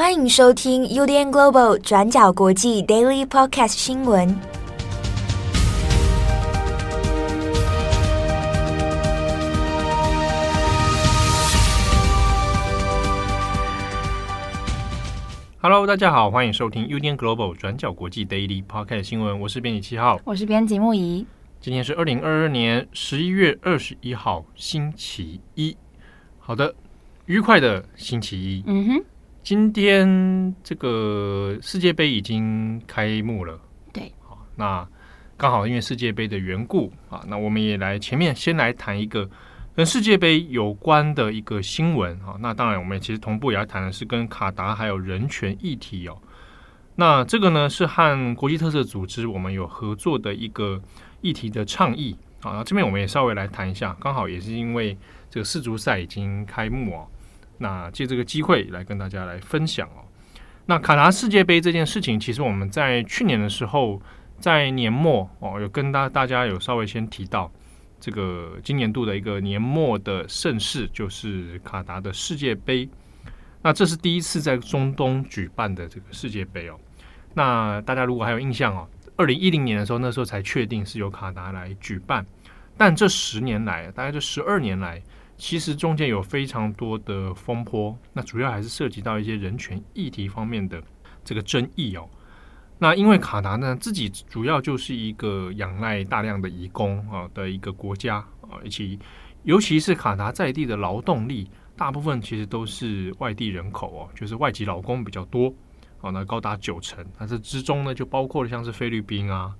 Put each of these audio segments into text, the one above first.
欢迎收听 UDN Global 转角国际 Daily Podcast 新闻。Hello，大家好，欢迎收听 UDN Global 转角国际 Daily Podcast 新闻。我是编辑七号，我是编辑木仪。今天是二零二二年十一月二十一号，星期一。好的，愉快的星期一。嗯哼。今天这个世界杯已经开幕了，对，好，那刚好因为世界杯的缘故啊，那我们也来前面先来谈一个跟世界杯有关的一个新闻啊。那当然，我们其实同步也要谈的是跟卡达还有人权议题哦。那这个呢是和国际特色组织我们有合作的一个议题的倡议啊。那这边我们也稍微来谈一下，刚好也是因为这个世足赛已经开幕哦。那借这个机会来跟大家来分享哦。那卡达世界杯这件事情，其实我们在去年的时候，在年末哦，有跟大大家有稍微先提到这个今年度的一个年末的盛事，就是卡达的世界杯。那这是第一次在中东举办的这个世界杯哦。那大家如果还有印象哦，二零一零年的时候，那时候才确定是由卡达来举办，但这十年来，大概这十二年来。其实中间有非常多的风波，那主要还是涉及到一些人权议题方面的这个争议哦。那因为卡达呢自己主要就是一个仰赖大量的移工啊的一个国家啊，以及尤其是卡达在地的劳动力，大部分其实都是外地人口哦，就是外籍劳工比较多啊，那高达九成。那这之中呢，就包括了像是菲律宾啊、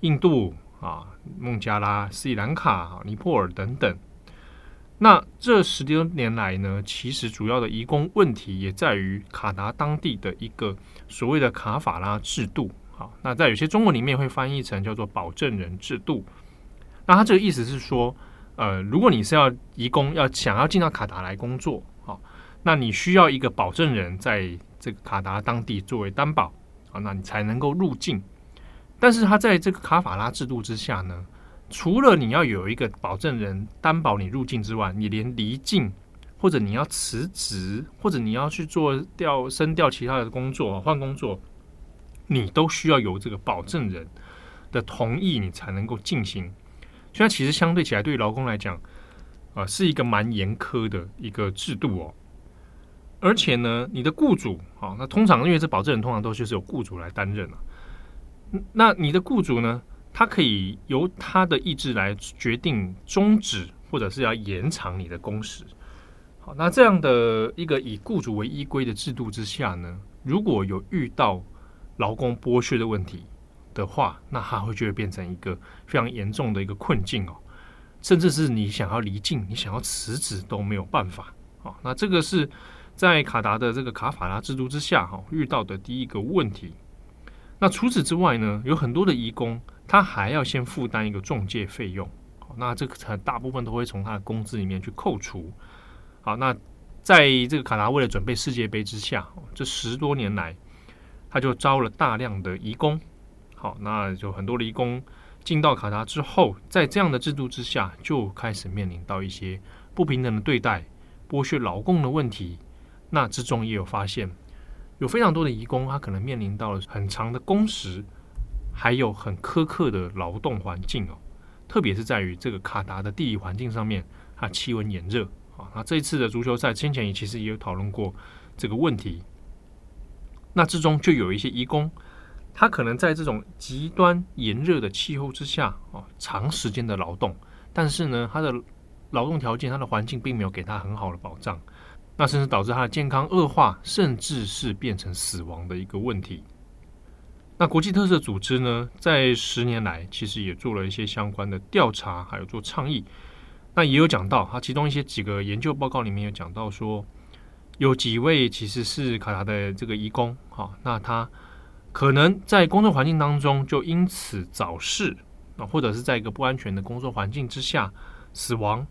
印度啊、孟加拉、斯里兰卡、尼泊尔等等。那这十多年来呢，其实主要的移工问题也在于卡达当地的一个所谓的卡法拉制度。好，那在有些中文里面会翻译成叫做保证人制度。那他这个意思是说，呃，如果你是要移工，要想要进到卡达来工作，好，那你需要一个保证人在这个卡达当地作为担保，啊，那你才能够入境。但是他在这个卡法拉制度之下呢，除了你要有一个保证人担保你入境之外，你连离境或者你要辞职或者你要去做调升调其他的工作换工作，你都需要有这个保证人的同意，你才能够进行。所以它其实相对起来，对于劳工来讲，啊、呃，是一个蛮严苛的一个制度哦。而且呢，你的雇主啊，那通常因为这保证人通常都是由雇主来担任了，那你的雇主呢？他可以由他的意志来决定终止或者是要延长你的工时。好，那这样的一个以雇主为依归的制度之下呢，如果有遇到劳工剥削的问题的话，那他会就会变成一个非常严重的一个困境哦，甚至是你想要离境、你想要辞职都没有办法。好，那这个是在卡达的这个卡法拉制度之下哈遇到的第一个问题。那除此之外呢，有很多的移工。他还要先负担一个中介费用，好那这个大部分都会从他的工资里面去扣除。好，那在这个卡达为了准备世界杯之下，这十多年来，他就招了大量的移工。好，那就很多的移工进到卡达之后，在这样的制度之下，就开始面临到一些不平等的对待、剥削劳工的问题。那之中也有发现，有非常多的移工，他可能面临到了很长的工时。还有很苛刻的劳动环境哦，特别是在于这个卡达的地理环境上面，它气温炎热啊。那这一次的足球赛，先前也其实也有讨论过这个问题。那之中就有一些移工，他可能在这种极端炎热的气候之下啊，长时间的劳动，但是呢，他的劳动条件、他的环境并没有给他很好的保障，那甚至导致他的健康恶化，甚至是变成死亡的一个问题。那国际特色组织呢，在十年来其实也做了一些相关的调查，还有做倡议。那也有讲到，它其中一些几个研究报告里面有讲到说，有几位其实是卡达的这个移工，哈，那他可能在工作环境当中就因此早逝，啊，或者是在一个不安全的工作环境之下死亡。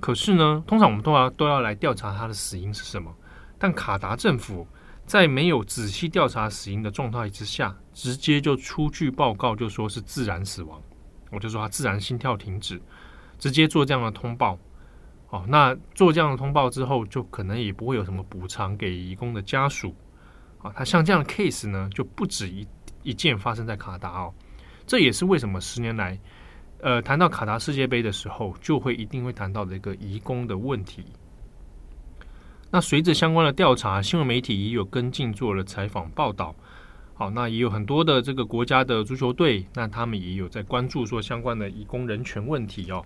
可是呢，通常我们都要都要来调查他的死因是什么，但卡达政府。在没有仔细调查死因的状态之下，直接就出具报告，就说是自然死亡。我就说他自然心跳停止，直接做这样的通报。哦，那做这样的通报之后，就可能也不会有什么补偿给移工的家属。啊，它像这样的 case 呢，就不止一一件发生在卡达哦。这也是为什么十年来，呃，谈到卡达世界杯的时候，就会一定会谈到的一个移工的问题。那随着相关的调查，新闻媒体也有跟进做了采访报道。好，那也有很多的这个国家的足球队，那他们也有在关注说相关的移工人权问题哦。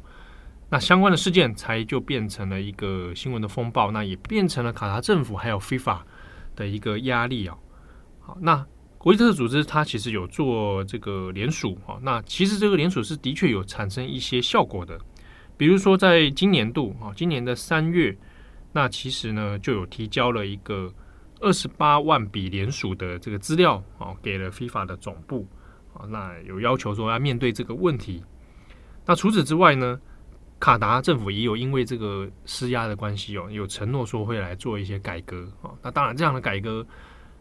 那相关的事件才就变成了一个新闻的风暴，那也变成了卡塔政府还有 FIFA 的一个压力啊。好，那国际特赦组织它其实有做这个联署啊，那其实这个联署是的确有产生一些效果的，比如说在今年度啊，今年的三月。那其实呢，就有提交了一个二十八万笔联署的这个资料啊，给了 FIFA 的总部啊，那有要求说要面对这个问题。那除此之外呢，卡达政府也有因为这个施压的关系哦，有承诺说会来做一些改革啊。那当然，这样的改革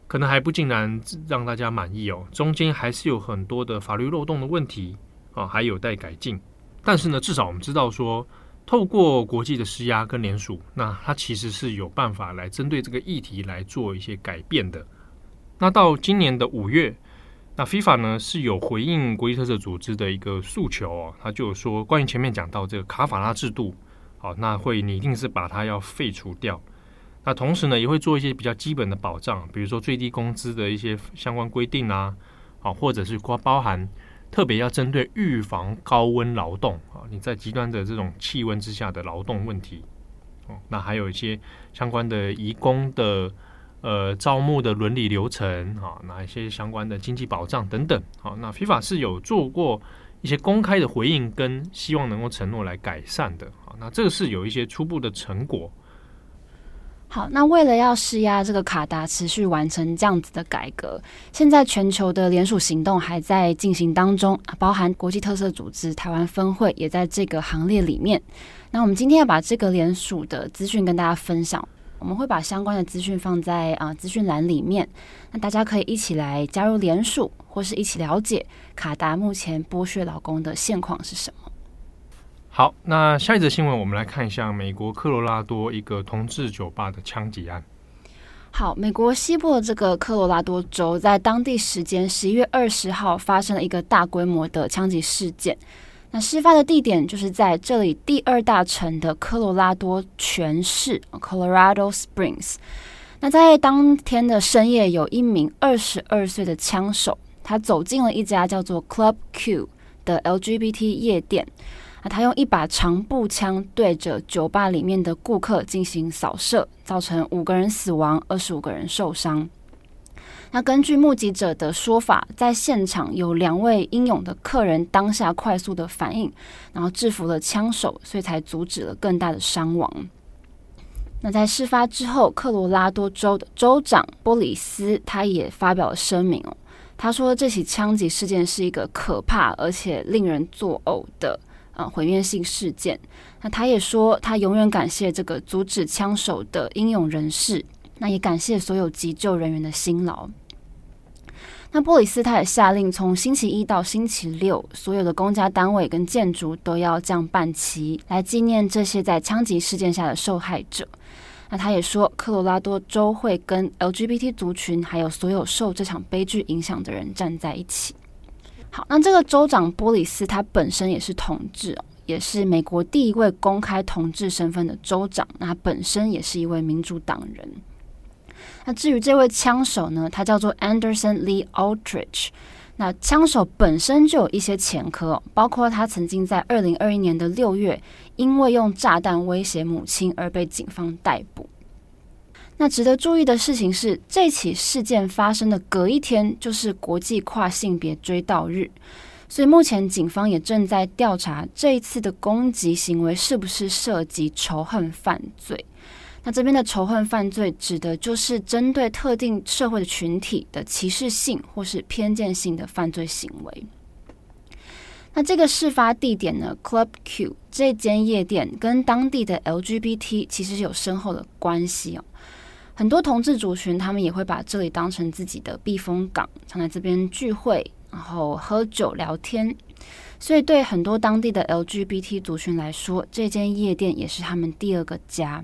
可能还不尽然让大家满意哦，中间还是有很多的法律漏洞的问题啊，还有待改进。但是呢，至少我们知道说。透过国际的施压跟联署，那它其实是有办法来针对这个议题来做一些改变的。那到今年的五月，那 FIFA 呢是有回应国际特色组织的一个诉求哦，他就说关于前面讲到这个卡法拉制度，好，那会拟定是把它要废除掉。那同时呢，也会做一些比较基本的保障，比如说最低工资的一些相关规定啊，好，或者是包包含。特别要针对预防高温劳动啊，你在极端的这种气温之下的劳动问题哦，那还有一些相关的移工的呃招募的伦理流程啊，哪一些相关的经济保障等等，好，那 FIFA 是有做过一些公开的回应，跟希望能够承诺来改善的，好，那这个是有一些初步的成果。好，那为了要施压这个卡达持续完成这样子的改革，现在全球的联署行动还在进行当中，包含国际特色组织台湾分会也在这个行列里面。那我们今天要把这个联署的资讯跟大家分享，我们会把相关的资讯放在啊资讯栏里面，那大家可以一起来加入联署，或是一起了解卡达目前剥削劳工的现况是什么。好，那下一则新闻，我们来看一下美国科罗拉多一个同志酒吧的枪击案。好，美国西部的这个科罗拉多州，在当地时间十一月二十号发生了一个大规模的枪击事件。那事发的地点就是在这里第二大城的科罗拉多泉市 （Colorado Springs）。那在当天的深夜，有一名二十二岁的枪手，他走进了一家叫做 Club Q 的 LGBT 夜店。那他用一把长步枪对着酒吧里面的顾客进行扫射，造成五个人死亡，二十五个人受伤。那根据目击者的说法，在现场有两位英勇的客人当下快速的反应，然后制服了枪手，所以才阻止了更大的伤亡。那在事发之后，科罗拉多州的州长波里斯他也发表了声明哦，他说这起枪击事件是一个可怕而且令人作呕的。毁灭性事件。那他也说，他永远感谢这个阻止枪手的英勇人士，那也感谢所有急救人员的辛劳。那波里斯他也下令，从星期一到星期六，所有的公家单位跟建筑都要降半旗，来纪念这些在枪击事件下的受害者。那他也说，科罗拉多州会跟 LGBT 族群，还有所有受这场悲剧影响的人站在一起。好，那这个州长波里斯他本身也是同志，也是美国第一位公开同志身份的州长。那本身也是一位民主党人。那至于这位枪手呢，他叫做 Anderson Lee Aldrich。那枪手本身就有一些前科，包括他曾经在二零二一年的六月，因为用炸弹威胁母亲而被警方逮捕。那值得注意的事情是，这起事件发生的隔一天就是国际跨性别追悼日，所以目前警方也正在调查这一次的攻击行为是不是涉及仇恨犯罪。那这边的仇恨犯罪指的就是针对特定社会的群体的歧视性或是偏见性的犯罪行为。那这个事发地点呢，Club Q 这间夜店跟当地的 LGBT 其实有深厚的关系哦。很多同志族群，他们也会把这里当成自己的避风港，常在这边聚会，然后喝酒聊天。所以，对很多当地的 LGBT 族群来说，这间夜店也是他们第二个家。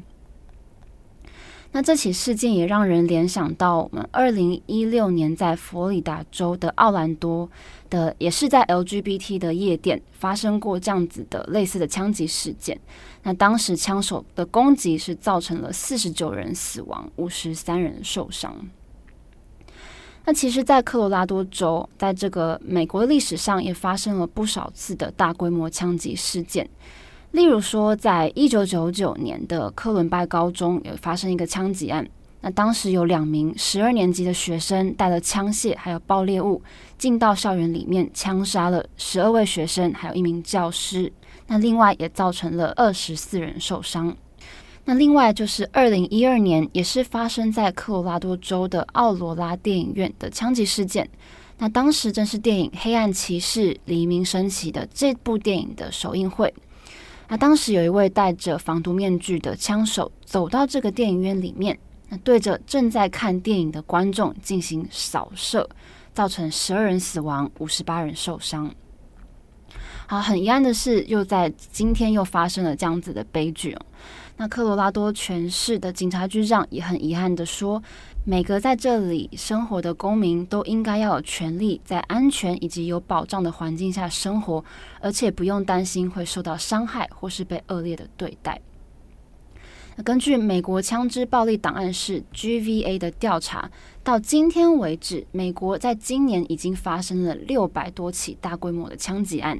那这起事件也让人联想到我们二零一六年在佛罗里达州的奥兰多的，也是在 LGBT 的夜店发生过这样子的类似的枪击事件。那当时枪手的攻击是造成了四十九人死亡，五十三人受伤。那其实，在科罗拉多州，在这个美国历史上也发生了不少次的大规模枪击事件。例如说，在一九九九年的科伦拜高中有发生一个枪击案，那当时有两名十二年级的学生带了枪械还有爆裂物进到校园里面，枪杀了十二位学生，还有一名教师。那另外也造成了二十四人受伤。那另外就是二零一二年也是发生在科罗拉多州的奥罗拉电影院的枪击事件。那当时正是电影《黑暗骑士：黎明升起》的这部电影的首映会。那当时有一位戴着防毒面具的枪手走到这个电影院里面，那对着正在看电影的观众进行扫射，造成十二人死亡，五十八人受伤。好，很遗憾的是，又在今天又发生了这样子的悲剧哦。那科罗拉多全市的警察局长也很遗憾的说。每个在这里生活的公民都应该要有权利在安全以及有保障的环境下生活，而且不用担心会受到伤害或是被恶劣的对待。根据美国枪支暴力档案室 GVA 的调查，到今天为止，美国在今年已经发生了六百多起大规模的枪击案。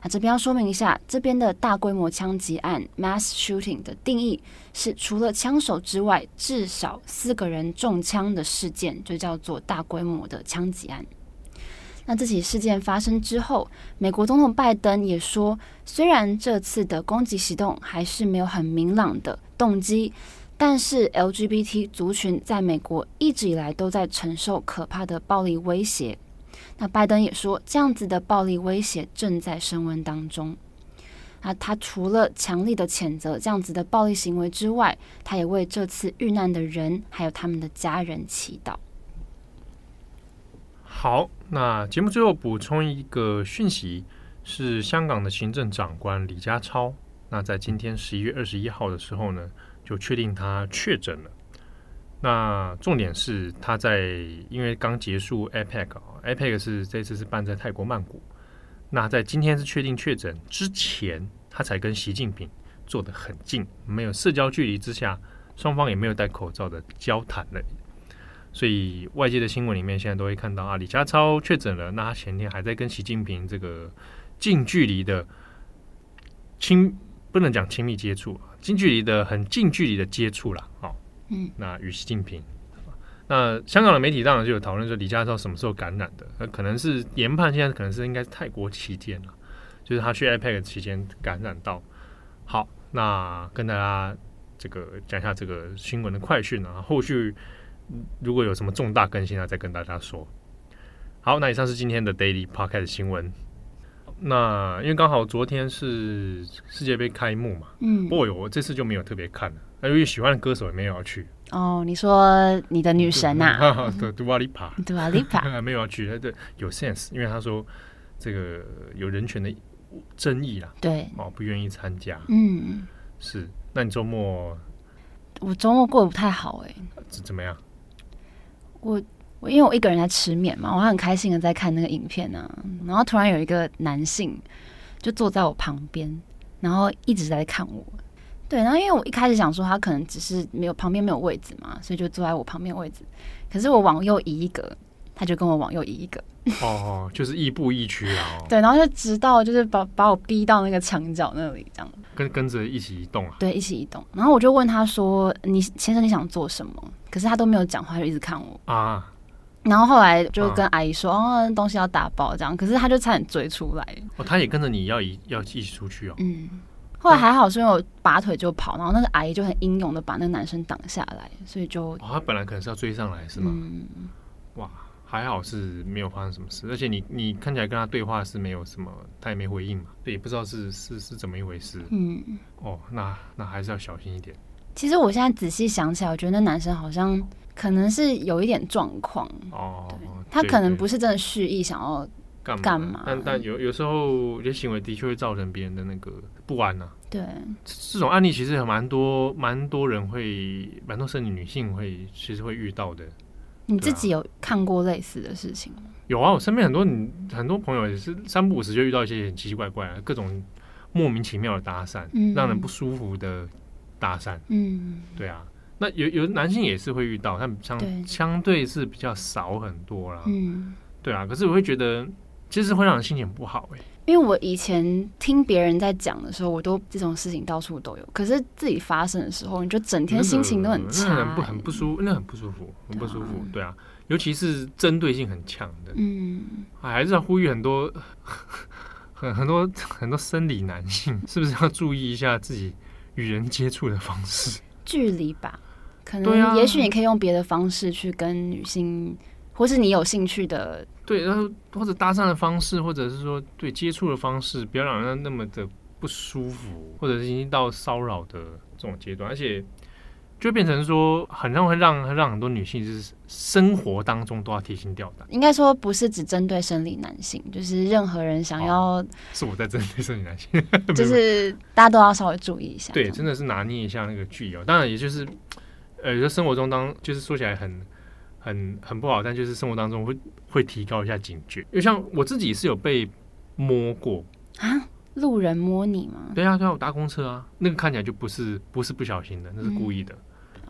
啊，这边要说明一下，这边的大规模枪击案 （mass shooting） 的定义是除了枪手之外，至少四个人中枪的事件就叫做大规模的枪击案。那这起事件发生之后，美国总统拜登也说，虽然这次的攻击行动还是没有很明朗的动机，但是 LGBT 族群在美国一直以来都在承受可怕的暴力威胁。那拜登也说，这样子的暴力威胁正在升温当中。那他除了强力的谴责这样子的暴力行为之外，他也为这次遇难的人还有他们的家人祈祷。好，那节目最后补充一个讯息，是香港的行政长官李家超。那在今天十一月二十一号的时候呢，就确定他确诊了。那重点是他在因为刚结束 APEC，APEC 是这次是办在泰国曼谷。那在今天是确定确诊之前，他才跟习近平坐得很近，没有社交距离之下，双方也没有戴口罩的交谈了。所以外界的新闻里面现在都会看到啊，李家超确诊了，那他前天还在跟习近平这个近距离的亲，不能讲亲密接触，近距离的很近距离的接触了，哦。嗯，那与习近平，那香港的媒体当然就有讨论说李家超什么时候感染的？那可能是研判，现在可能是应该是泰国期间了，就是他去 APEC 期间感染到。好，那跟大家这个讲一下这个新闻的快讯啊，后续如果有什么重大更新啊，再跟大家说。好，那以上是今天的 Daily Podcast 新闻。那因为刚好昨天是世界杯开幕嘛，嗯，不过我这次就没有特别看了。那由于喜欢的歌手也没有要去哦。你说你的女神 呐？对，Dua Lipa，Dua Lipa 没有要去。对，有 sense，因为他说这个有人权的争议啦。对，哦，不愿意参加。嗯，是。那你周末？我周末过得不太好哎。怎怎么样？我我因为我一个人在吃面嘛，我很开心的在看那个影片呢、啊。然后突然有一个男性就坐在我旁边，然后一直在看我。对，然后因为我一开始想说他可能只是没有旁边没有位置嘛，所以就坐在我旁边位置。可是我往右移一格，他就跟我往右移一格。哦，就是亦步亦趋啊。对，然后就直到就是把把我逼到那个墙角那里，这样。跟跟着一起移动啊？对，一起移动。然后我就问他说：“你先生你想做什么？”可是他都没有讲话，就一直看我啊。然后后来就跟阿姨说：“啊、哦，东西要打包这样。”可是他就差点追出来。哦，他也跟着你要移要一起出去哦。嗯。后来还好，是因为我拔腿就跑，然后那个阿姨就很英勇的把那个男生挡下来，所以就哦，他本来可能是要追上来，是吗？嗯，哇，还好是没有发生什么事，而且你你看起来跟他对话是没有什么，他也没回应嘛，对，也不知道是是是怎么一回事。嗯，哦，那那还是要小心一点。其实我现在仔细想起来，我觉得那男生好像可能是有一点状况哦，他可能不是真的蓄意想要。干嘛？但但有有时候有些行为的确会造成别人的那个不安呐、啊。对，这种案例其实有蛮多，蛮多人会，蛮多生理女性会，其实会遇到的。你自己有看过类似的事情吗？有啊，我身边很多你很多朋友也是三不五时就遇到一些很奇奇怪怪的各种莫名其妙的搭讪，嗯、让人不舒服的搭讪。嗯，对啊，那有有男性也是会遇到，但相相对是比较少很多啦。嗯，对啊，可是我会觉得其实会让人心情不好哎、欸，因为我以前听别人在讲的时候，我都这种事情到处都有，可是自己发生的时候，你就整天心情都很差、欸，那很不很不舒服，那很不舒服，很不舒服，对啊。尤其是针对性很强的，嗯，还是要呼吁很多很 很多很多生理男性，是不是要注意一下自己与人接触的方式？距离吧，可能也许你可以用别的方式去跟女性，或是你有兴趣的，对，然后或者搭讪的方式，或者是说对接触的方式，不要让人那么的不舒服，或者是已经到骚扰的这种阶段，而且。就变成说，很让会让让很多女性就是生活当中都要提心吊胆。应该说不是只针对生理男性，就是任何人想要，哦、是我在针对生理男性，就是大家都要稍微注意一下。对，真的是拿捏一下那个距离。当然，也就是呃，有生活中当就是说起来很很很不好，但就是生活当中会会提高一下警觉。因为像我自己是有被摸过啊，路人摸你吗？对啊，对啊，我搭公车啊，那个看起来就不是不是不小心的，那是故意的。嗯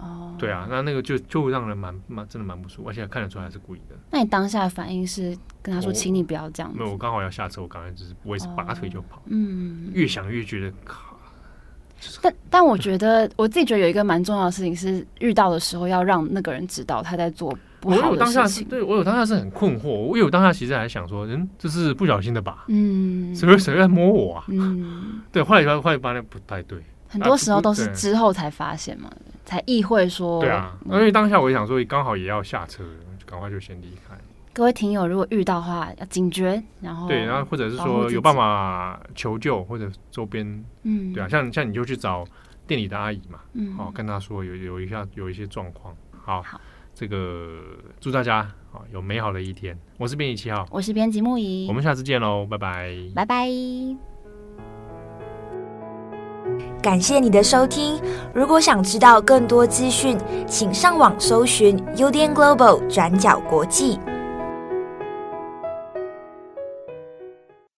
哦，对啊，那那个就就让人蛮蛮真的蛮不舒服，而且看得出来是故意的。那你当下的反应是跟他说，请你不要这样子。没有，我刚好要下车，我刚才只是我也是拔腿就跑。嗯，越想越觉得靠。但但我觉得我自己觉得有一个蛮重要的事情是，遇到的时候要让那个人知道他在做不好的事情。我有当下对我有当下是很困惑，我有当下其实还想说，嗯，这是不小心的吧？嗯，谁会谁在摸我啊？嗯，对，后来发后来发现不太对。很多时候都是之后才发现嘛，才意会说。对啊，因为当下我也想说，刚好也要下车，赶快就先离开。各位听友，如果遇到的话，要警觉，然后对，然后或者是说有办法求救，或者周边，嗯，对啊，像像你就去找店里的阿姨嘛，嗯，好，跟她说有有一下有一些状况，好，好，这个祝大家好有美好的一天。我是编辑七号，我是编辑木仪，我们下次见喽，拜拜，拜拜。感谢你的收听。如果想知道更多资讯，请上网搜寻 UDN Global 转角国际。